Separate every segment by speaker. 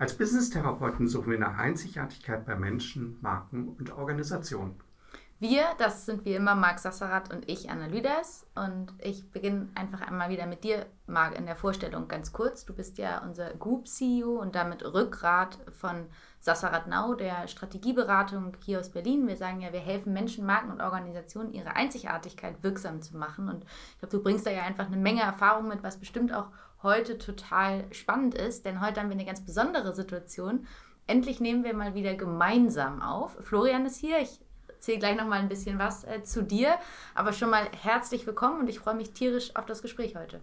Speaker 1: Als Business-Therapeuten suchen wir nach Einzigartigkeit bei Menschen, Marken und Organisationen.
Speaker 2: Wir, das sind wie immer Marc Sassarat und ich, Anna Lüders. Und ich beginne einfach einmal wieder mit dir, Marc, in der Vorstellung ganz kurz. Du bist ja unser Group CEO und damit Rückgrat von Sassarat Now, der Strategieberatung hier aus Berlin. Wir sagen ja, wir helfen Menschen, Marken und Organisationen, ihre Einzigartigkeit wirksam zu machen. Und ich glaube, du bringst da ja einfach eine Menge Erfahrung mit, was bestimmt auch heute total spannend ist. Denn heute haben wir eine ganz besondere Situation. Endlich nehmen wir mal wieder gemeinsam auf. Florian ist hier. Ich erzähle gleich noch mal ein bisschen was äh, zu dir. Aber schon mal herzlich willkommen und ich freue mich tierisch auf das Gespräch heute.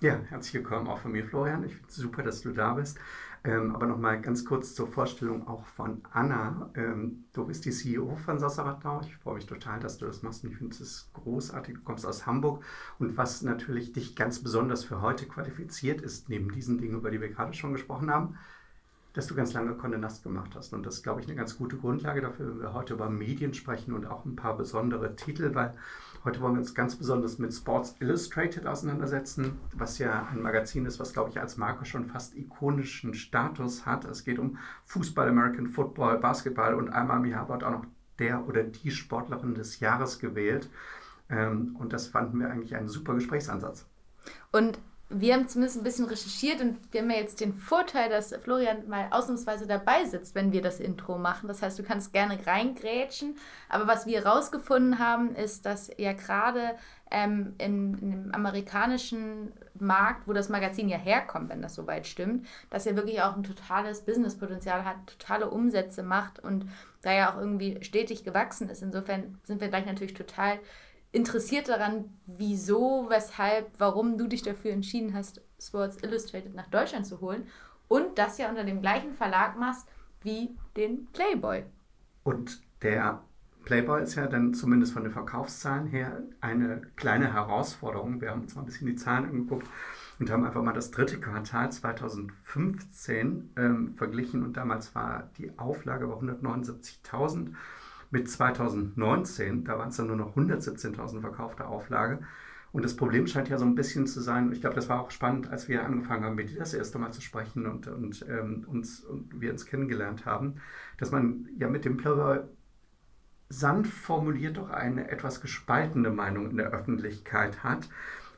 Speaker 1: Ja, herzlich willkommen auch von mir, Florian. Ich finde es super, dass du da bist. Ähm, aber noch mal ganz kurz zur Vorstellung auch von Anna. Ähm, du bist die CEO von Sassaratnau. Ich freue mich total, dass du das machst ich finde es großartig. Du kommst aus Hamburg und was natürlich dich ganz besonders für heute qualifiziert ist, neben diesen Dingen, über die wir gerade schon gesprochen haben, dass du ganz lange Condé Nast gemacht hast. Und das ist, glaube ich, eine ganz gute Grundlage dafür, wenn wir heute über Medien sprechen und auch ein paar besondere Titel, weil heute wollen wir uns ganz besonders mit Sports Illustrated auseinandersetzen, was ja ein Magazin ist, was, glaube ich, als Marke schon fast ikonischen Status hat. Es geht um Fußball, American Football, Basketball und einmal im Jahr wird auch noch der oder die Sportlerin des Jahres gewählt. Ähm, und das fanden wir eigentlich einen super Gesprächsansatz.
Speaker 2: Und wir haben zumindest ein bisschen recherchiert und wir haben ja jetzt den Vorteil, dass Florian mal ausnahmsweise dabei sitzt, wenn wir das Intro machen. Das heißt, du kannst gerne reingrätschen. Aber was wir herausgefunden haben, ist, dass ja gerade ähm, in, in, dem amerikanischen Markt, wo das Magazin ja herkommt, wenn das soweit stimmt, dass er wirklich auch ein totales Businesspotenzial hat, totale Umsätze macht und da ja auch irgendwie stetig gewachsen ist. Insofern sind wir gleich natürlich total interessiert daran, wieso, weshalb, warum du dich dafür entschieden hast, Sports Illustrated nach Deutschland zu holen und das ja unter dem gleichen Verlag machst wie den Playboy.
Speaker 1: Und der Playboy ist ja dann zumindest von den Verkaufszahlen her eine kleine Herausforderung. Wir haben uns mal ein bisschen die Zahlen angeguckt und haben einfach mal das dritte Quartal 2015 ähm, verglichen und damals war die Auflage bei 179.000 mit 2019, da waren es dann nur noch 117.000 verkaufte Auflage. Und das Problem scheint ja so ein bisschen zu sein, ich glaube, das war auch spannend, als wir angefangen haben, mit dir das erste Mal zu sprechen und, und, ähm, uns, und wir uns kennengelernt haben, dass man ja mit dem Playboy sanft formuliert doch eine etwas gespaltene Meinung in der Öffentlichkeit hat.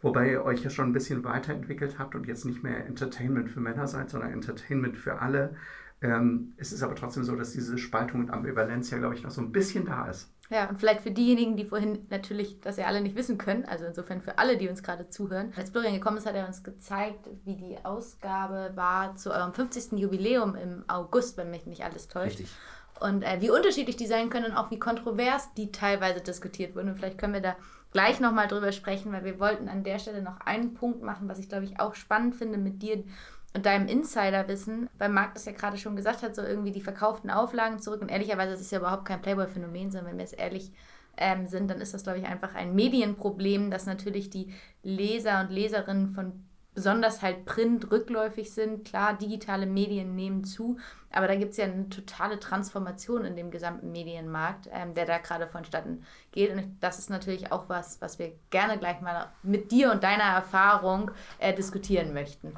Speaker 1: Wobei ihr euch ja schon ein bisschen weiterentwickelt habt und jetzt nicht mehr Entertainment für Männer seid, sondern Entertainment für alle. Ähm, es ist aber trotzdem so, dass diese Spaltung und Ambivalenz ja, glaube ich, noch so ein bisschen da ist.
Speaker 2: Ja, und vielleicht für diejenigen, die vorhin natürlich das ja alle nicht wissen können, also insofern für alle, die uns gerade zuhören. Als Florian gekommen ist, hat er uns gezeigt, wie die Ausgabe war zu eurem 50. Jubiläum im August, wenn mich nicht alles täuscht. Richtig. Und äh, wie unterschiedlich die sein können und auch wie kontrovers die teilweise diskutiert wurden. Und vielleicht können wir da gleich nochmal drüber sprechen, weil wir wollten an der Stelle noch einen Punkt machen, was ich glaube ich auch spannend finde mit dir und deinem Insiderwissen, weil Marc das ja gerade schon gesagt hat, so irgendwie die verkauften Auflagen zurück. Und ehrlicherweise ist es ja überhaupt kein Playboy-Phänomen, sondern wenn wir es ehrlich ähm, sind, dann ist das, glaube ich, einfach ein Medienproblem, dass natürlich die Leser und Leserinnen von besonders halt Print rückläufig sind. Klar, digitale Medien nehmen zu, aber da gibt es ja eine totale Transformation in dem gesamten Medienmarkt, ähm, der da gerade vonstatten geht. Und das ist natürlich auch was, was wir gerne gleich mal mit dir und deiner Erfahrung äh, diskutieren möchten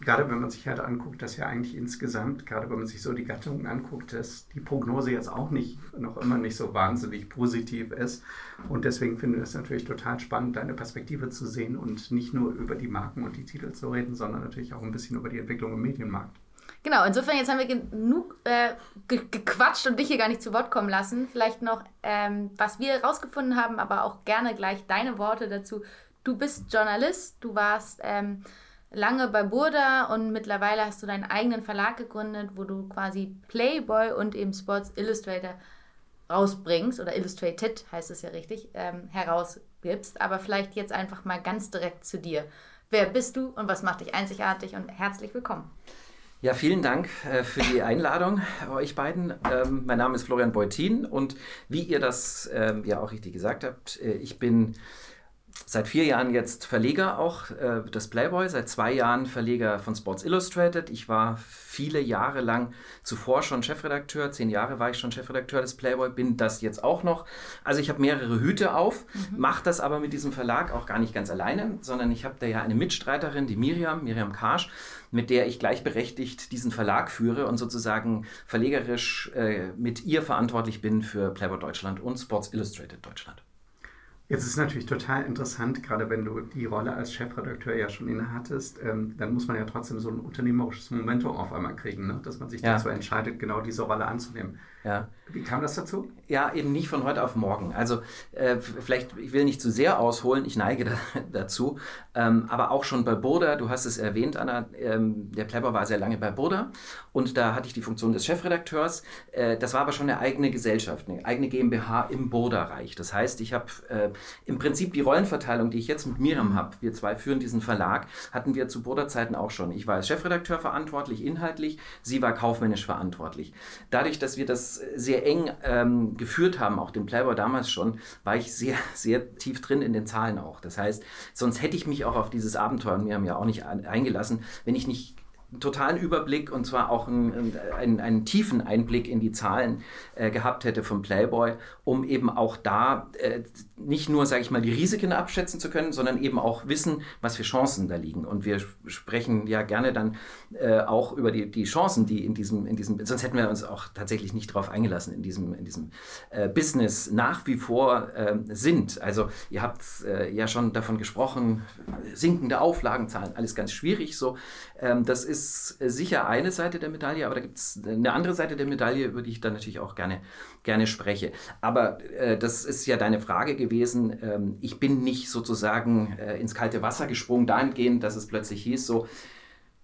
Speaker 1: gerade wenn man sich halt anguckt, dass ja eigentlich insgesamt, gerade wenn man sich so die Gattungen anguckt, dass die Prognose jetzt auch nicht, noch immer nicht so wahnsinnig positiv ist. Und deswegen finde ich es natürlich total spannend, deine Perspektive zu sehen und nicht nur über die Marken und die Titel zu reden, sondern natürlich auch ein bisschen über die Entwicklung im Medienmarkt.
Speaker 2: Genau, insofern jetzt haben wir genug äh, ge gequatscht und dich hier gar nicht zu Wort kommen lassen. Vielleicht noch, ähm, was wir herausgefunden haben, aber auch gerne gleich deine Worte dazu. Du bist Journalist, du warst ähm, lange bei Burda und mittlerweile hast du deinen eigenen Verlag gegründet, wo du quasi Playboy und eben Sports Illustrator rausbringst oder Illustrated heißt es ja richtig, ähm, herausgibst. Aber vielleicht jetzt einfach mal ganz direkt zu dir. Wer bist du und was macht dich einzigartig und herzlich willkommen.
Speaker 3: Ja, vielen Dank äh, für die Einladung, euch beiden. Ähm, mein Name ist Florian Beutin und wie ihr das ähm, ja auch richtig gesagt habt, äh, ich bin seit vier Jahren jetzt Verleger auch äh, des Playboy, seit zwei Jahren Verleger von Sports Illustrated. Ich war viele Jahre lang zuvor schon Chefredakteur, zehn Jahre war ich schon Chefredakteur des Playboy, bin das jetzt auch noch. Also ich habe mehrere Hüte auf, mhm. mache das aber mit diesem Verlag auch gar nicht ganz alleine, sondern ich habe da ja eine Mitstreiterin, die Miriam, Miriam Karsch, mit der ich gleichberechtigt diesen Verlag führe und sozusagen verlegerisch äh, mit ihr verantwortlich bin für Playboy Deutschland und Sports Illustrated Deutschland.
Speaker 1: Jetzt ist natürlich total interessant, gerade wenn du die Rolle als Chefredakteur ja schon innehattest, ähm, dann muss man ja trotzdem so ein unternehmerisches Momentum auf einmal kriegen, ne? dass man sich ja. dazu entscheidet, genau diese Rolle anzunehmen.
Speaker 3: Ja.
Speaker 1: Wie kam das dazu?
Speaker 3: Ja, eben nicht von heute auf morgen. Also äh, vielleicht, ich will nicht zu sehr ausholen, ich neige da, dazu, ähm, aber auch schon bei Burda, du hast es erwähnt, Anna, ähm, der Plepper war sehr lange bei Burda und da hatte ich die Funktion des Chefredakteurs. Äh, das war aber schon eine eigene Gesellschaft, eine eigene GmbH im Burda-Reich. Das heißt, ich habe äh, im Prinzip die Rollenverteilung, die ich jetzt mit Miriam habe, wir zwei führen diesen Verlag, hatten wir zu Burda-Zeiten auch schon. Ich war als Chefredakteur verantwortlich, inhaltlich, sie war kaufmännisch verantwortlich. Dadurch, dass wir das sehr eng ähm, geführt haben, auch den Playboy damals schon, war ich sehr, sehr tief drin in den Zahlen auch. Das heißt, sonst hätte ich mich auch auf dieses Abenteuer, und wir haben ja auch nicht eingelassen, wenn ich nicht einen totalen Überblick und zwar auch einen, einen, einen tiefen Einblick in die Zahlen äh, gehabt hätte vom Playboy, um eben auch da äh, nicht nur, sage ich mal, die Risiken abschätzen zu können, sondern eben auch wissen, was für Chancen da liegen. Und wir sprechen ja gerne dann äh, auch über die, die Chancen, die in diesem, in diesem, sonst hätten wir uns auch tatsächlich nicht darauf eingelassen, in diesem, in diesem äh, Business nach wie vor ähm, sind. Also ihr habt äh, ja schon davon gesprochen, sinkende Auflagenzahlen, alles ganz schwierig so. Ähm, das ist äh, sicher eine Seite der Medaille, aber da gibt es eine andere Seite der Medaille, über die ich dann natürlich auch gerne, gerne spreche. Aber äh, das ist ja deine Frage gewesen. Ähm, ich bin nicht sozusagen äh, ins kalte Wasser gesprungen, dahingehend, dass es plötzlich hieß, so,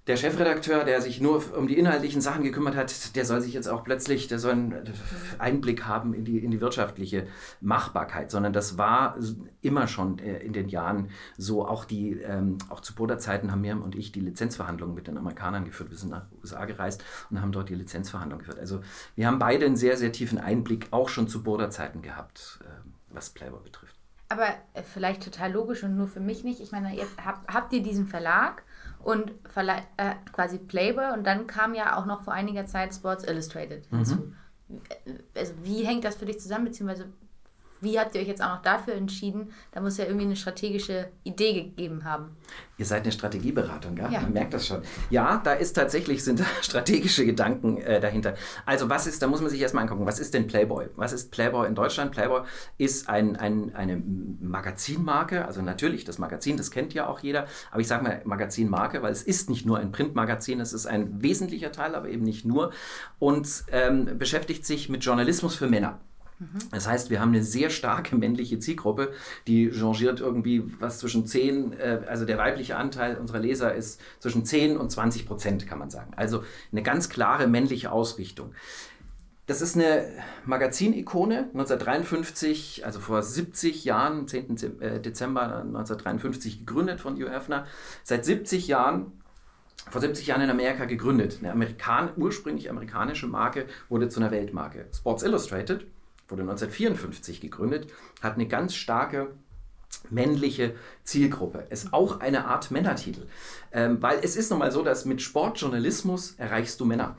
Speaker 3: der Chefredakteur, der sich nur um die inhaltlichen Sachen gekümmert hat, der soll sich jetzt auch plötzlich, der soll einen Einblick haben in die, in die wirtschaftliche Machbarkeit, sondern das war immer schon äh, in den Jahren so. Auch, die, ähm, auch zu Boda-Zeiten haben Miriam und ich die Lizenzverhandlungen mit den Amerikanern geführt. Wir sind nach USA gereist und haben dort die Lizenzverhandlungen geführt. Also wir haben beide einen sehr, sehr tiefen Einblick auch schon zu Boda-Zeiten gehabt, äh, was Playboy betrifft.
Speaker 2: Aber äh, vielleicht total logisch und nur für mich nicht. Ich meine, jetzt habt, habt ihr diesen Verlag und äh, quasi Playboy und dann kam ja auch noch vor einiger Zeit Sports Illustrated hinzu. Mhm. Also wie hängt das für dich zusammen, beziehungsweise wie habt ihr euch jetzt auch noch dafür entschieden? Da muss ja irgendwie eine strategische Idee gegeben haben.
Speaker 3: Ihr seid eine Strategieberatung, ja? ja. Man merkt das schon. Ja, da ist tatsächlich sind strategische Gedanken äh, dahinter. Also was ist, da muss man sich erstmal angucken, was ist denn Playboy? Was ist Playboy in Deutschland? Playboy ist ein, ein, eine Magazinmarke, also natürlich das Magazin, das kennt ja auch jeder, aber ich sage mal Magazinmarke, weil es ist nicht nur ein Printmagazin, es ist ein wesentlicher Teil, aber eben nicht nur und ähm, beschäftigt sich mit Journalismus für Männer. Das heißt, wir haben eine sehr starke männliche Zielgruppe, die changiert irgendwie was zwischen 10, äh, also der weibliche Anteil unserer Leser ist zwischen 10 und 20 Prozent, kann man sagen. Also eine ganz klare männliche Ausrichtung. Das ist eine Magazinikone, 1953, also vor 70 Jahren, 10. Äh, Dezember 1953 gegründet von Hugh Hefner. Seit 70 Jahren vor 70 Jahren in Amerika gegründet. Eine Amerikan ursprünglich amerikanische Marke wurde zu einer Weltmarke. Sports Illustrated wurde 1954 gegründet, hat eine ganz starke männliche Zielgruppe. Ist auch eine Art Männertitel. Ähm, weil es ist nun mal so, dass mit Sportjournalismus erreichst du Männer.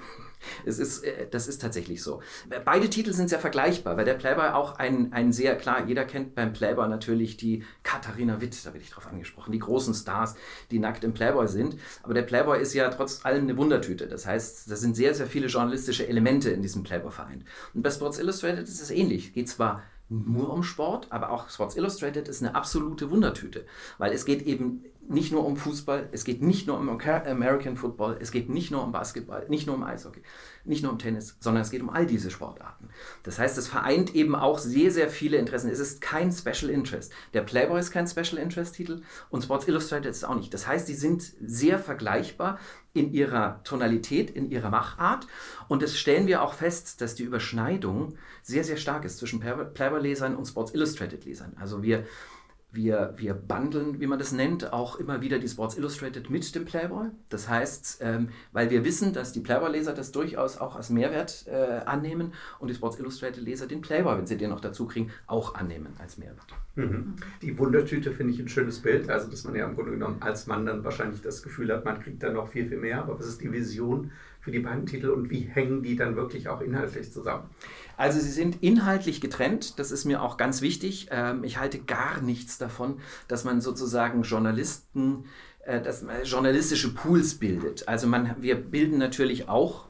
Speaker 3: Es ist, äh, das ist tatsächlich so. Beide Titel sind sehr vergleichbar, weil der Playboy auch ein, ein sehr klar, jeder kennt beim Playboy natürlich die Katharina Witt, da werde ich drauf angesprochen, die großen Stars, die nackt im Playboy sind. Aber der Playboy ist ja trotz allem eine Wundertüte. Das heißt, da sind sehr, sehr viele journalistische Elemente in diesem Playboy-Verein. Und bei Sports Illustrated ist es ähnlich. Geht zwar nur um Sport, aber auch Sports Illustrated ist eine absolute Wundertüte, weil es geht eben nicht nur um Fußball, es geht nicht nur um American Football, es geht nicht nur um Basketball, nicht nur um Eishockey, nicht nur um Tennis, sondern es geht um all diese Sportarten. Das heißt, es vereint eben auch sehr, sehr viele Interessen. Es ist kein Special Interest. Der Playboy ist kein Special Interest Titel und Sports Illustrated ist auch nicht. Das heißt, die sind sehr vergleichbar in ihrer Tonalität, in ihrer Machart und das stellen wir auch fest, dass die Überschneidung sehr, sehr stark ist zwischen Playboy-Lesern und Sports Illustrated-Lesern. Also wir wir, wir bundeln, wie man das nennt, auch immer wieder die Sports Illustrated mit dem Playboy. Das heißt, ähm, weil wir wissen, dass die Playboy-Leser das durchaus auch als Mehrwert äh, annehmen und die Sports Illustrated-Leser den Playboy, wenn sie den noch dazu kriegen, auch annehmen als Mehrwert.
Speaker 1: Mhm. Die Wundertüte finde ich ein schönes Bild, also dass man ja im Grunde genommen als Mann dann wahrscheinlich das Gefühl hat, man kriegt da noch viel, viel mehr. Aber was ist die Vision für die beiden Titel und wie hängen die dann wirklich auch inhaltlich zusammen?
Speaker 3: Also sie sind inhaltlich getrennt, das ist mir auch ganz wichtig. Ähm, ich halte gar nichts davon, dass man sozusagen Journalisten, äh, dass man journalistische Pools bildet. Also man, wir bilden natürlich auch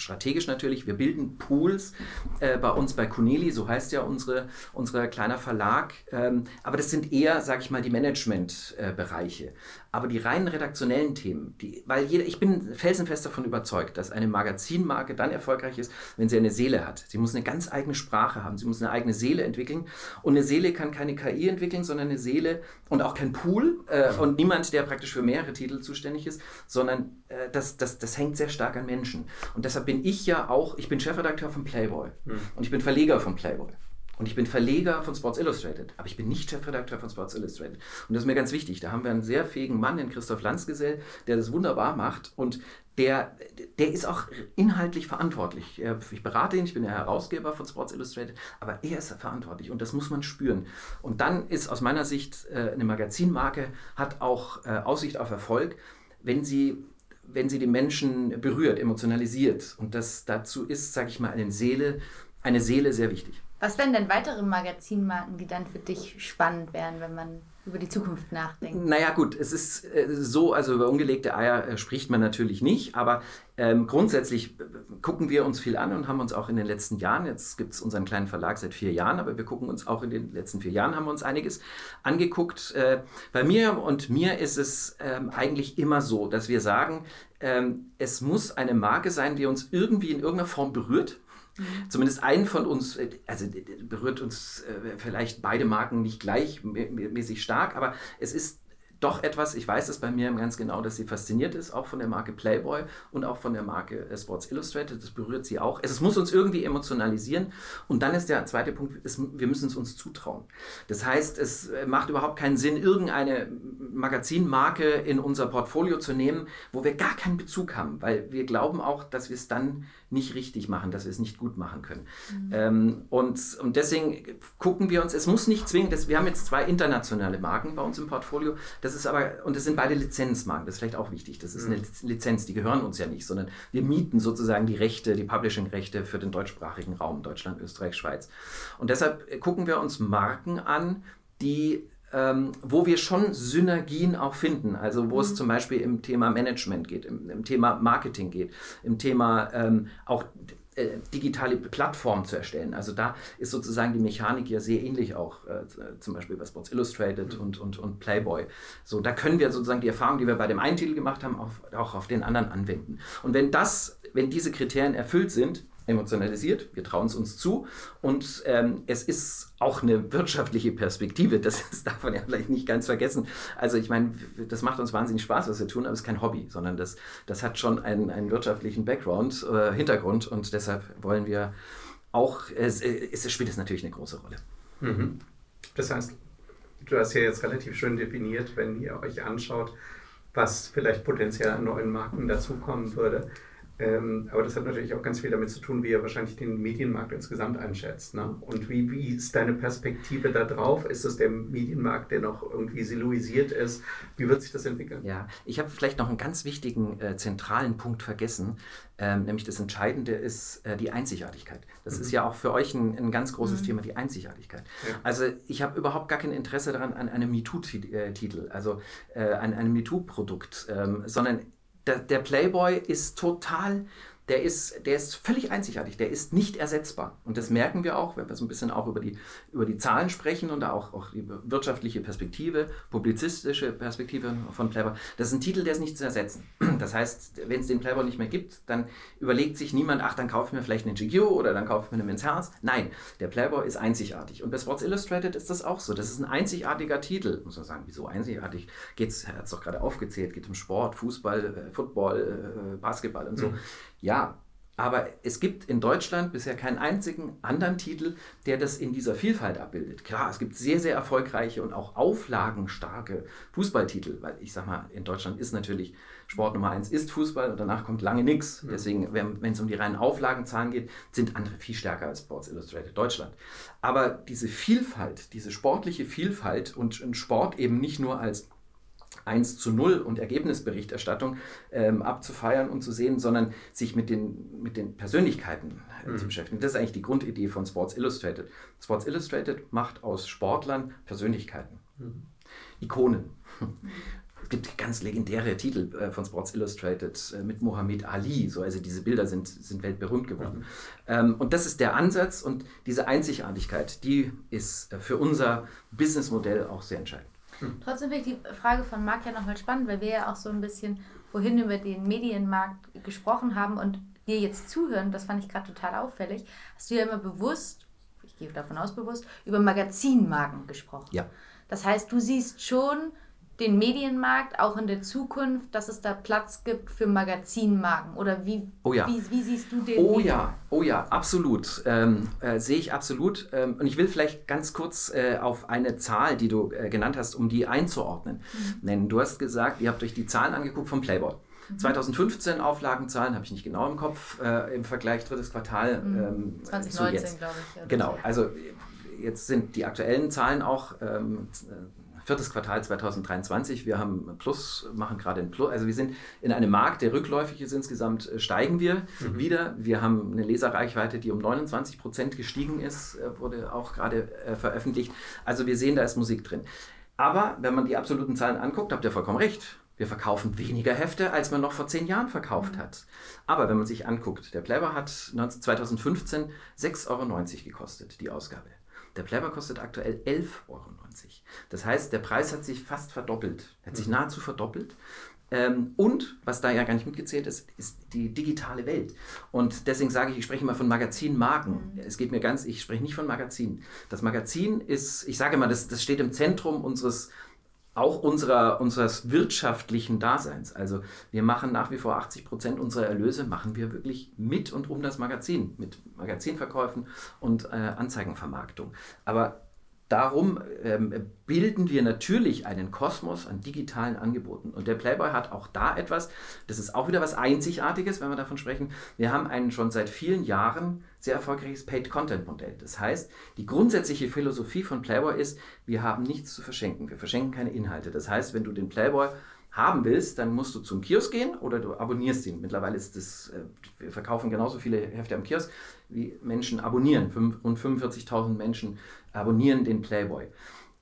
Speaker 3: strategisch natürlich. Wir bilden Pools äh, bei uns bei Kuneli, so heißt ja unsere, unser kleiner Verlag. Ähm, aber das sind eher, sage ich mal, die Managementbereiche. Äh, aber die reinen redaktionellen Themen, die, weil jeder, ich bin felsenfest davon überzeugt, dass eine Magazinmarke dann erfolgreich ist, wenn sie eine Seele hat. Sie muss eine ganz eigene Sprache haben, sie muss eine eigene Seele entwickeln. Und eine Seele kann keine KI entwickeln, sondern eine Seele und auch kein Pool äh, und niemand, der praktisch für mehrere Titel zuständig ist, sondern äh, das, das, das hängt sehr stark an Menschen. Und deshalb bin ich ja auch, ich bin Chefredakteur von Playboy mhm. und ich bin Verleger von Playboy. Und ich bin Verleger von Sports Illustrated, aber ich bin nicht Chefredakteur von Sports Illustrated. Und das ist mir ganz wichtig. Da haben wir einen sehr fähigen Mann, den Christoph Lanzgesell, der das wunderbar macht. Und der, der ist auch inhaltlich verantwortlich. Ich berate ihn, ich bin der Herausgeber von Sports Illustrated, aber er ist verantwortlich und das muss man spüren. Und dann ist aus meiner Sicht äh, eine Magazinmarke, hat auch äh, Aussicht auf Erfolg, wenn sie wenn sie die Menschen berührt, emotionalisiert. Und das dazu ist, sage ich mal, eine Seele, eine Seele sehr wichtig.
Speaker 2: Was wären denn weitere Magazinmarken, die dann für dich spannend wären, wenn man über die Zukunft nachdenkt?
Speaker 3: Naja gut, es ist äh, so, also über ungelegte Eier äh, spricht man natürlich nicht, aber ähm, grundsätzlich äh, gucken wir uns viel an und haben uns auch in den letzten Jahren, jetzt gibt es unseren kleinen Verlag seit vier Jahren, aber wir gucken uns auch in den letzten vier Jahren, haben wir uns einiges angeguckt. Äh, bei mir und mir ist es ähm, eigentlich immer so, dass wir sagen, ähm, es muss eine Marke sein, die uns irgendwie in irgendeiner Form berührt Mhm. Zumindest einen von uns, äh, also berührt uns äh, vielleicht beide Marken nicht gleichmäßig stark, aber es ist doch etwas, ich weiß es bei mir ganz genau, dass sie fasziniert ist, auch von der Marke Playboy und auch von der Marke äh, Sports Illustrated. Das berührt sie auch. Es muss uns irgendwie emotionalisieren. Und dann ist der zweite Punkt, es, wir müssen es uns zutrauen. Das heißt, es macht überhaupt keinen Sinn, irgendeine Magazinmarke in unser Portfolio zu nehmen, wo wir gar keinen Bezug haben, weil wir glauben auch, dass wir es dann nicht richtig machen, dass wir es nicht gut machen können. Mhm. Ähm, und, und deswegen gucken wir uns, es muss nicht zwingend, das, wir haben jetzt zwei internationale Marken bei uns im Portfolio, das ist aber, und das sind beide Lizenzmarken, das ist vielleicht auch wichtig, das ist mhm. eine Lizenz, die gehören uns ja nicht, sondern wir mieten sozusagen die Rechte, die Publishing-Rechte für den deutschsprachigen Raum, Deutschland, Österreich, Schweiz. Und deshalb gucken wir uns Marken an, die ähm, wo wir schon Synergien auch finden. Also wo mhm. es zum Beispiel im Thema Management geht, im, im Thema Marketing geht, im Thema ähm, auch äh, digitale Plattformen zu erstellen. Also da ist sozusagen die Mechanik ja sehr ähnlich auch, äh, zum Beispiel bei Sports Illustrated mhm. und, und, und Playboy. So, da können wir sozusagen die Erfahrung, die wir bei dem einen Titel gemacht haben, auf, auch auf den anderen anwenden. Und wenn das, wenn diese Kriterien erfüllt sind, emotionalisiert, wir trauen es uns zu und ähm, es ist auch eine wirtschaftliche Perspektive, das, das darf man ja vielleicht nicht ganz vergessen. Also ich meine, das macht uns wahnsinnig Spaß, was wir tun, aber es ist kein Hobby, sondern das, das hat schon einen, einen wirtschaftlichen Background, äh, Hintergrund und deshalb wollen wir auch, es, es spielt es natürlich eine große Rolle.
Speaker 1: Mhm. Das heißt, du hast ja jetzt relativ schön definiert, wenn ihr euch anschaut, was vielleicht potenziell an neuen Marken dazukommen würde ähm, aber das hat natürlich auch ganz viel damit zu tun, wie ihr wahrscheinlich den Medienmarkt insgesamt einschätzt. Ne? Und wie, wie ist deine Perspektive da drauf? Ist es der Medienmarkt, der noch irgendwie siloisiert ist? Wie wird sich das entwickeln?
Speaker 3: Ja, ich habe vielleicht noch einen ganz wichtigen äh, zentralen Punkt vergessen, ähm, nämlich das Entscheidende ist äh, die Einzigartigkeit. Das mhm. ist ja auch für euch ein, ein ganz großes mhm. Thema, die Einzigartigkeit. Ja. Also ich habe überhaupt gar kein Interesse daran an einem MeToo-Titel, also äh, an einem MeToo-Produkt, ähm, sondern der, der Playboy ist total der ist, der ist völlig einzigartig, der ist nicht ersetzbar. Und das merken wir auch, wenn wir so ein bisschen auch über die, über die Zahlen sprechen und auch, auch die wirtschaftliche Perspektive, publizistische Perspektive von Playboy. Das ist ein Titel, der ist nicht zu ersetzen. Das heißt, wenn es den Playboy nicht mehr gibt, dann überlegt sich niemand, ach, dann kaufen wir vielleicht einen GQ oder dann kaufen wir einen Men's Herz. Nein, der Playboy ist einzigartig. Und bei Sports Illustrated ist das auch so. Das ist ein einzigartiger Titel. Muss man sagen, wieso einzigartig? Geht's, er hat es doch gerade aufgezählt, geht um Sport, Fußball, äh, Football, äh, Basketball und so. Mhm. Ja, Aber es gibt in Deutschland bisher keinen einzigen anderen Titel, der das in dieser Vielfalt abbildet. Klar, es gibt sehr, sehr erfolgreiche und auch auflagenstarke Fußballtitel, weil ich sag mal, in Deutschland ist natürlich Sport Nummer eins ist Fußball und danach kommt lange nichts. Deswegen, wenn es um die reinen Auflagenzahlen geht, sind andere viel stärker als Sports Illustrated Deutschland. Aber diese Vielfalt, diese sportliche Vielfalt und Sport eben nicht nur als 1 zu 0 und Ergebnisberichterstattung ähm, abzufeiern und zu sehen, sondern sich mit den, mit den Persönlichkeiten äh, mhm. zu beschäftigen. Das ist eigentlich die Grundidee von Sports Illustrated. Sports Illustrated macht aus Sportlern Persönlichkeiten, mhm. Ikonen. Es gibt ganz legendäre Titel äh, von Sports Illustrated äh, mit Muhammad Ali. So, also diese Bilder sind, sind weltberühmt geworden. Mhm. Ähm, und das ist der Ansatz und diese Einzigartigkeit, die ist für unser Businessmodell auch sehr entscheidend.
Speaker 2: Hm. Trotzdem finde ich die Frage von Marc ja nochmal spannend, weil wir ja auch so ein bisschen vorhin über den Medienmarkt gesprochen haben und dir jetzt zuhören, das fand ich gerade total auffällig, hast du ja immer bewusst, ich gehe davon aus bewusst, über Magazinmarken gesprochen.
Speaker 3: Ja.
Speaker 2: Das heißt, du siehst schon den Medienmarkt auch in der Zukunft, dass es da Platz gibt für Magazinmarken? Oder wie,
Speaker 3: oh ja.
Speaker 2: wie, wie siehst du den?
Speaker 3: Oh Medien? ja, oh ja, absolut. Ähm, äh, sehe ich absolut. Ähm, und ich will vielleicht ganz kurz äh, auf eine Zahl, die du äh, genannt hast, um die einzuordnen, mhm. nennen. Du hast gesagt, ihr habt euch die Zahlen angeguckt vom Playboy. 2015 mhm. Auflagenzahlen habe ich nicht genau im Kopf äh, im Vergleich drittes Quartal.
Speaker 2: Mhm. Ähm, 2019, glaube ich.
Speaker 3: Genau, also jetzt sind die aktuellen Zahlen auch ähm, viertes Quartal 2023. Wir haben Plus, machen gerade ein Plus. Also wir sind in einem Markt, der rückläufig ist. Insgesamt äh, steigen wir mhm. wieder. Wir haben eine Leserreichweite, die um 29 Prozent gestiegen ist, äh, wurde auch gerade äh, veröffentlicht. Also wir sehen, da ist Musik drin. Aber wenn man die absoluten Zahlen anguckt, habt ihr vollkommen recht. Wir verkaufen weniger Hefte, als man noch vor zehn Jahren verkauft mhm. hat. Aber wenn man sich anguckt, der Playboy hat 2015 6,90 Euro gekostet, die Ausgabe. Der Playboy kostet aktuell 11,90 Euro. Das heißt, der Preis hat sich fast verdoppelt, hat sich mhm. nahezu verdoppelt. Ähm, und, was da ja gar nicht mitgezählt ist, ist die digitale Welt. Und deswegen sage ich, ich spreche immer von Magazinmarken. Mhm. Es geht mir ganz, ich spreche nicht von Magazinen. Das Magazin ist, ich sage mal, das, das steht im Zentrum unseres auch unserer, unseres wirtschaftlichen Daseins. Also wir machen nach wie vor 80 Prozent unserer Erlöse, machen wir wirklich mit und um das Magazin, mit Magazinverkäufen und äh, Anzeigenvermarktung. Aber darum ähm, bilden wir natürlich einen Kosmos an digitalen Angeboten. Und der Playboy hat auch da etwas, das ist auch wieder was Einzigartiges, wenn wir davon sprechen. Wir haben ein schon seit vielen Jahren sehr erfolgreiches Paid-Content-Modell. Das heißt, die grundsätzliche Philosophie von Playboy ist, wir haben nichts zu verschenken. Wir verschenken keine Inhalte. Das heißt, wenn du den Playboy haben willst, dann musst du zum Kiosk gehen oder du abonnierst ihn. Mittlerweile ist das, äh, wir verkaufen genauso viele Hefte am Kiosk, wie Menschen abonnieren. Rund 45.000 Menschen abonnieren den Playboy.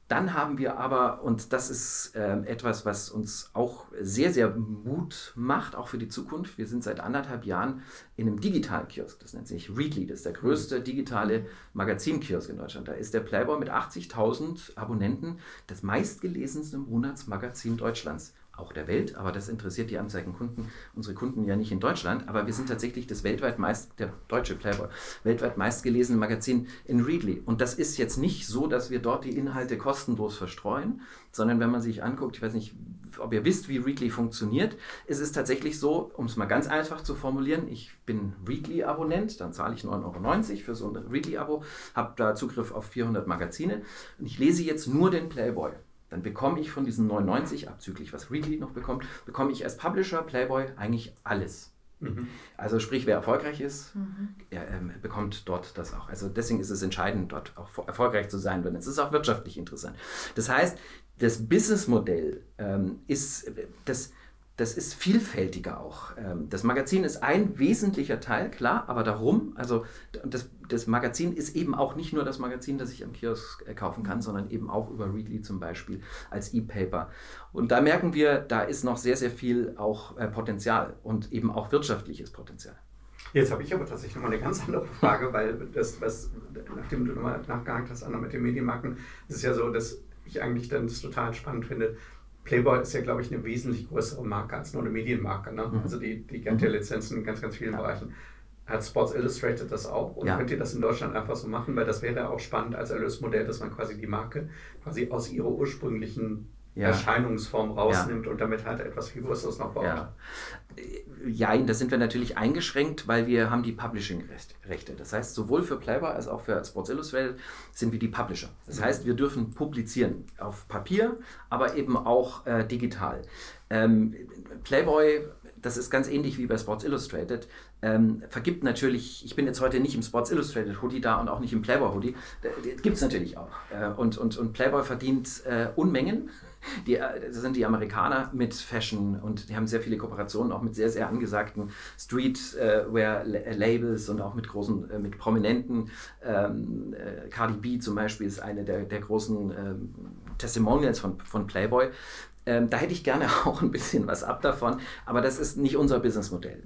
Speaker 3: Dann haben wir aber, und das ist äh, etwas, was uns auch sehr, sehr Mut macht, auch für die Zukunft. Wir sind seit anderthalb Jahren in einem digitalen Kiosk. Das nennt sich Readly. Das ist der größte digitale Magazinkiosk in Deutschland. Da ist der Playboy mit 80.000 Abonnenten das meistgelesenste Monatsmagazin Deutschlands auch der Welt, aber das interessiert die Anzeigenkunden, unsere Kunden ja nicht in Deutschland, aber wir sind tatsächlich das weltweit meist, der deutsche Playboy, weltweit meistgelesene Magazin in Readly. Und das ist jetzt nicht so, dass wir dort die Inhalte kostenlos verstreuen, sondern wenn man sich anguckt, ich weiß nicht, ob ihr wisst, wie Readly funktioniert, ist es tatsächlich so, um es mal ganz einfach zu formulieren, ich bin Readly-Abonnent, dann zahle ich 9,90 Euro für so ein Readly-Abo, habe da Zugriff auf 400 Magazine. Und ich lese jetzt nur den Playboy dann bekomme ich von diesen 99, abzüglich was Readly noch bekommt, bekomme ich als Publisher Playboy eigentlich alles. Mhm. Also sprich, wer erfolgreich ist, mhm. er, ähm, bekommt dort das auch. Also deswegen ist es entscheidend, dort auch erfolgreich zu sein, denn es ist auch wirtschaftlich interessant. Das heißt, das Businessmodell ähm, ist, das, das ist vielfältiger auch. Ähm, das Magazin ist ein wesentlicher Teil, klar, aber darum, also das, das Magazin ist eben auch nicht nur das Magazin, das ich am Kiosk äh, kaufen kann, sondern eben auch über Readly zum Beispiel als E-Paper. Und da merken wir, da ist noch sehr, sehr viel auch äh, Potenzial und eben auch wirtschaftliches Potenzial.
Speaker 1: Jetzt habe ich aber tatsächlich nochmal eine ganz andere Frage, weil das, was, nachdem du nochmal nachgehakt hast, Anna, mit den Medienmarken, ist es ja so, dass ich eigentlich dann das total spannend finde, Playboy ist ja, glaube ich, eine wesentlich größere Marke als nur eine Medienmarke. Ne? Mhm. Also die, die kennt ja Lizenzen in ganz, ganz vielen ja. Bereichen. Hat Sports Illustrated das auch? Und ja. könnt ihr das in Deutschland einfach so machen? Weil das wäre auch spannend als Erlösmodell, dass man quasi die Marke quasi aus ihrer ursprünglichen ja. Erscheinungsform rausnimmt ja. und damit halt etwas Größeres noch baut.
Speaker 3: Ja. ja, da sind wir natürlich eingeschränkt, weil wir haben die Publishing-Rechte. Das heißt, sowohl für Playboy als auch für Sports Illustrated sind wir die Publisher. Das mhm. heißt, wir dürfen publizieren auf Papier, aber eben auch äh, digital. Ähm, Playboy das ist ganz ähnlich wie bei Sports Illustrated, ähm, vergibt natürlich, ich bin jetzt heute nicht im Sports Illustrated Hoodie da und auch nicht im Playboy Hoodie, gibt es natürlich auch. Äh, und, und, und Playboy verdient äh, Unmengen. Die, äh, sind die Amerikaner mit Fashion und die haben sehr viele Kooperationen auch mit sehr, sehr angesagten Streetwear-Labels und auch mit großen, äh, mit prominenten. Ähm, äh, Cardi B zum Beispiel ist eine der, der großen ähm, Testimonials von, von Playboy. Ähm, da hätte ich gerne auch ein bisschen was ab davon, aber das ist nicht unser Businessmodell,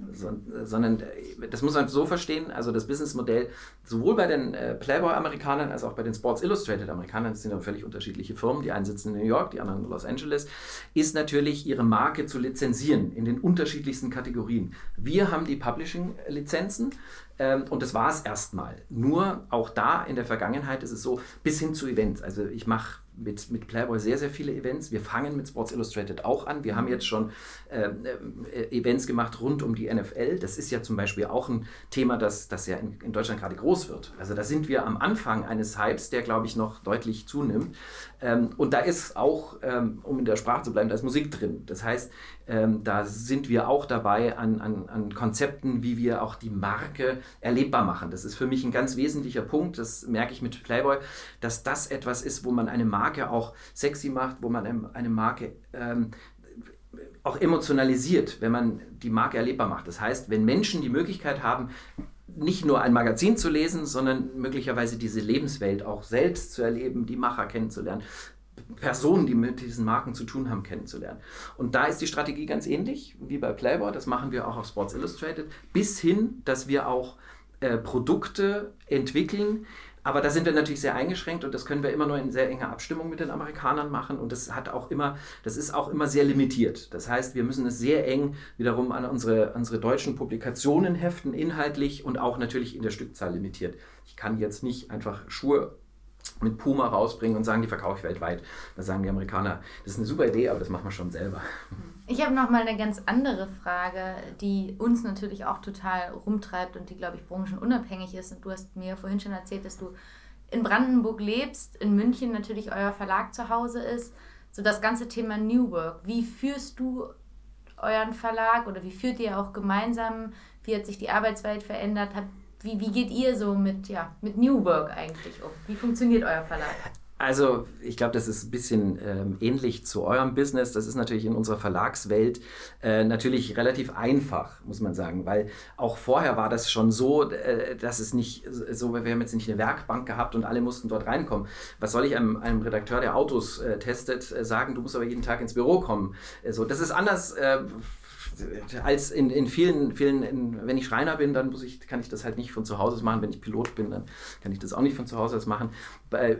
Speaker 3: sondern äh, das muss man so verstehen. Also das Businessmodell sowohl bei den äh, Playboy-Amerikanern als auch bei den Sports Illustrated-Amerikanern, das sind ja völlig unterschiedliche Firmen, die einen sitzen in New York, die anderen in Los Angeles, ist natürlich ihre Marke zu lizenzieren in den unterschiedlichsten Kategorien. Wir haben die Publishing-Lizenzen. Ähm, und das war es erstmal. Nur auch da in der Vergangenheit ist es so, bis hin zu Events. Also ich mache mit, mit Playboy sehr, sehr viele Events. Wir fangen mit Sports Illustrated auch an. Wir haben jetzt schon äh, äh, Events gemacht rund um die NFL. Das ist ja zum Beispiel auch ein Thema, das, das ja in, in Deutschland gerade groß wird. Also da sind wir am Anfang eines Hypes, der, glaube ich, noch deutlich zunimmt. Ähm, und da ist auch, ähm, um in der Sprache zu bleiben, da ist Musik drin. Das heißt, ähm, da sind wir auch dabei an, an, an Konzepten, wie wir auch die Marke erlebbar machen. Das ist für mich ein ganz wesentlicher Punkt. Das merke ich mit Playboy, dass das etwas ist, wo man eine Marke auch sexy macht, wo man eine Marke ähm, auch emotionalisiert, wenn man die Marke erlebbar macht. Das heißt, wenn Menschen die Möglichkeit haben, nicht nur ein Magazin zu lesen, sondern möglicherweise diese Lebenswelt auch selbst zu erleben, die Macher kennenzulernen, Personen, die mit diesen Marken zu tun haben, kennenzulernen. Und da ist die Strategie ganz ähnlich wie bei Playboy, das machen wir auch auf Sports Illustrated, bis hin, dass wir auch äh, Produkte entwickeln, aber da sind wir natürlich sehr eingeschränkt und das können wir immer nur in sehr enger Abstimmung mit den Amerikanern machen und das hat auch immer, das ist auch immer sehr limitiert. Das heißt, wir müssen es sehr eng wiederum an unsere, unsere deutschen Publikationen heften, inhaltlich und auch natürlich in der Stückzahl limitiert. Ich kann jetzt nicht einfach Schuhe mit Puma rausbringen und sagen, die verkaufe ich weltweit. Da sagen die Amerikaner, das ist eine super Idee, aber das machen wir schon selber.
Speaker 2: Ich habe noch mal eine ganz andere Frage, die uns natürlich auch total rumtreibt und die, glaube ich, branchenunabhängig ist. Und du hast mir vorhin schon erzählt, dass du in Brandenburg lebst, in München natürlich euer Verlag zu Hause ist. So das ganze Thema New Work. Wie führst du euren Verlag oder wie führt ihr auch gemeinsam? Wie hat sich die Arbeitswelt verändert? Wie, wie geht ihr so mit, ja, mit New Work eigentlich um? Wie funktioniert euer Verlag?
Speaker 3: Also ich glaube, das ist ein bisschen ähm, ähnlich zu eurem Business. Das ist natürlich in unserer Verlagswelt äh, natürlich relativ einfach, muss man sagen, weil auch vorher war das schon so, äh, dass es nicht so, wir haben jetzt nicht eine Werkbank gehabt und alle mussten dort reinkommen. Was soll ich einem, einem Redakteur, der Autos äh, testet, äh, sagen, du musst aber jeden Tag ins Büro kommen? so, also, das ist anders äh, als in, in vielen, vielen in, wenn ich Schreiner bin, dann muss ich, kann ich das halt nicht von zu Hause aus machen. Wenn ich Pilot bin, dann kann ich das auch nicht von zu Hause aus machen.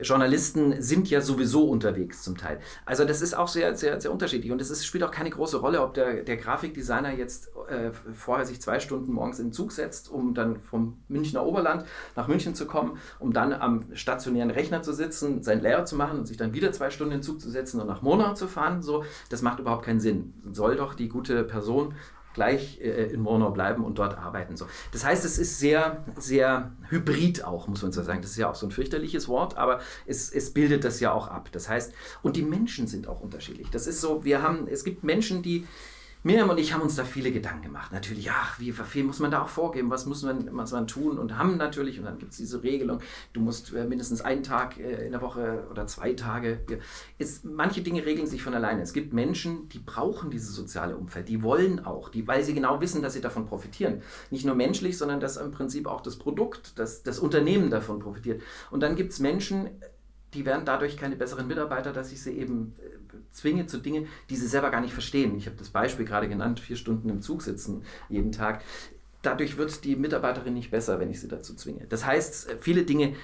Speaker 3: Journalisten sind ja sowieso unterwegs zum Teil. Also das ist auch sehr, sehr, sehr unterschiedlich. Und es spielt auch keine große Rolle, ob der, der Grafikdesigner jetzt äh, vorher sich zwei Stunden morgens in den Zug setzt, um dann vom Münchner Oberland nach München zu kommen, um dann am stationären Rechner zu sitzen, sein Layout zu machen und sich dann wieder zwei Stunden in den Zug zu setzen und nach Monau zu fahren. So, das macht überhaupt keinen Sinn. Soll doch die gute Person gleich äh, in Monau bleiben und dort arbeiten. So. Das heißt, es ist sehr, sehr hybrid auch, muss man so sagen. Das ist ja auch so ein fürchterliches Wort, aber es, es bildet das ja auch ab. Das heißt, und die Menschen sind auch unterschiedlich. Das ist so, wir haben, es gibt Menschen, die Miriam und ich haben uns da viele Gedanken gemacht. Natürlich, ach, wie viel muss man da auch vorgeben? Was muss man, was man tun? Und haben natürlich, und dann gibt es diese Regelung, du musst äh, mindestens einen Tag äh, in der Woche oder zwei Tage. Es, manche Dinge regeln sich von alleine. Es gibt Menschen, die brauchen dieses soziale Umfeld. Die wollen auch, die, weil sie genau wissen, dass sie davon profitieren. Nicht nur menschlich, sondern dass im Prinzip auch das Produkt, das, das Unternehmen davon profitiert. Und dann gibt es Menschen, die werden dadurch keine besseren Mitarbeiter, dass ich sie eben äh, zwinge zu Dingen, die sie selber gar nicht verstehen. Ich habe das Beispiel gerade genannt, vier Stunden im Zug sitzen jeden Tag. Dadurch wird die Mitarbeiterin nicht besser, wenn ich sie dazu zwinge. Das heißt, viele Dinge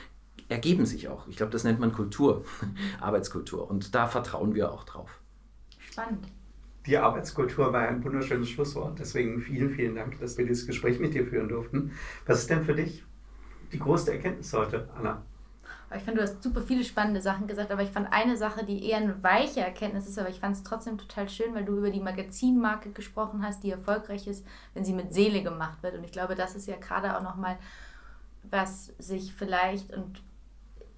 Speaker 3: ergeben sich auch. Ich glaube, das nennt man Kultur, Arbeitskultur. Und da vertrauen wir auch drauf.
Speaker 2: Spannend.
Speaker 1: Die Arbeitskultur war ein wunderschönes Schlusswort. Deswegen vielen, vielen Dank, dass wir dieses Gespräch mit dir führen durften. Was ist denn für dich die größte Erkenntnis heute, Anna?
Speaker 2: Ich fand, du hast super viele spannende Sachen gesagt, aber ich fand eine Sache, die eher eine weiche Erkenntnis ist, aber ich fand es trotzdem total schön, weil du über die Magazinmarke gesprochen hast, die erfolgreich ist, wenn sie mit Seele gemacht wird. Und ich glaube, das ist ja gerade auch nochmal, was sich vielleicht und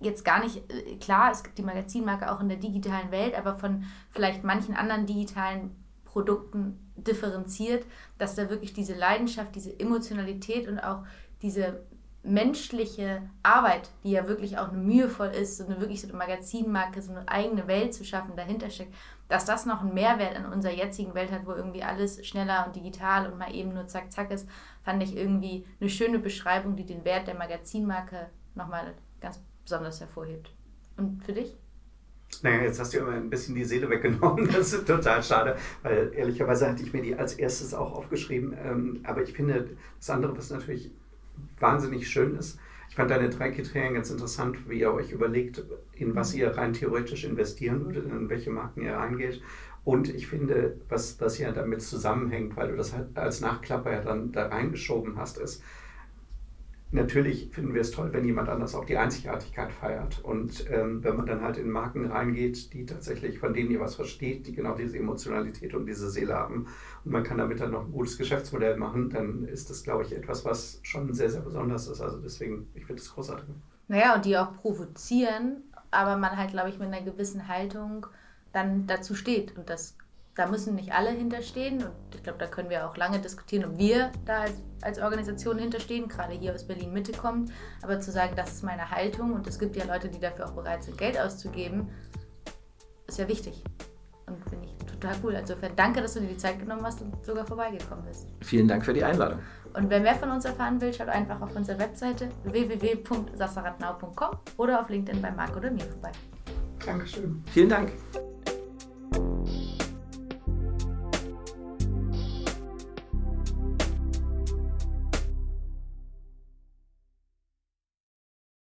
Speaker 2: jetzt gar nicht, äh, klar, es gibt die Magazinmarke auch in der digitalen Welt, aber von vielleicht manchen anderen digitalen Produkten differenziert, dass da wirklich diese Leidenschaft, diese Emotionalität und auch diese menschliche Arbeit, die ja wirklich auch mühevoll ist, so eine wirklich so eine Magazinmarke, so eine eigene Welt zu schaffen, dahinter steckt, dass das noch einen Mehrwert in unserer jetzigen Welt hat, wo irgendwie alles schneller und digital und mal eben nur zack, zack ist, fand ich irgendwie eine schöne Beschreibung, die den Wert der Magazinmarke nochmal ganz besonders hervorhebt. Und für dich?
Speaker 1: Naja, jetzt hast du immer ein bisschen die Seele weggenommen. Das ist total schade, weil ehrlicherweise hatte ich mir die als erstes auch aufgeschrieben. Ähm, aber ich finde, das andere, was natürlich wahnsinnig schön ist, ich fand deine drei Kriterien ganz interessant, wie ihr euch überlegt, in was ihr rein theoretisch investieren würdet, in welche Marken ihr reingeht. Und ich finde, was, was ja damit zusammenhängt, weil du das halt als Nachklapper ja dann da reingeschoben hast, ist, Natürlich finden wir es toll, wenn jemand anders auch die Einzigartigkeit feiert. Und ähm, wenn man dann halt in Marken reingeht, die tatsächlich, von denen ihr was versteht, die genau diese Emotionalität und diese Seele haben und man kann damit dann noch ein gutes Geschäftsmodell machen, dann ist das, glaube ich, etwas, was schon sehr, sehr besonders ist. Also deswegen, ich finde das großartig.
Speaker 2: Naja, und die auch provozieren, aber man halt, glaube ich, mit einer gewissen Haltung dann dazu steht. Und das da müssen nicht alle hinterstehen und ich glaube, da können wir auch lange diskutieren, ob wir da als, als Organisation hinterstehen, gerade hier aus Berlin Mitte kommt, aber zu sagen, das ist meine Haltung und es gibt ja Leute, die dafür auch bereit sind, Geld auszugeben, ist ja wichtig und finde ich total cool. Insofern danke, dass du dir die Zeit genommen hast und sogar vorbeigekommen bist.
Speaker 3: Vielen Dank für die Einladung.
Speaker 2: Und wer mehr von uns erfahren will, schaut einfach auf unserer Webseite www.sassaratnau.com oder auf LinkedIn bei Marc oder mir vorbei.
Speaker 1: Dankeschön.
Speaker 3: Vielen Dank.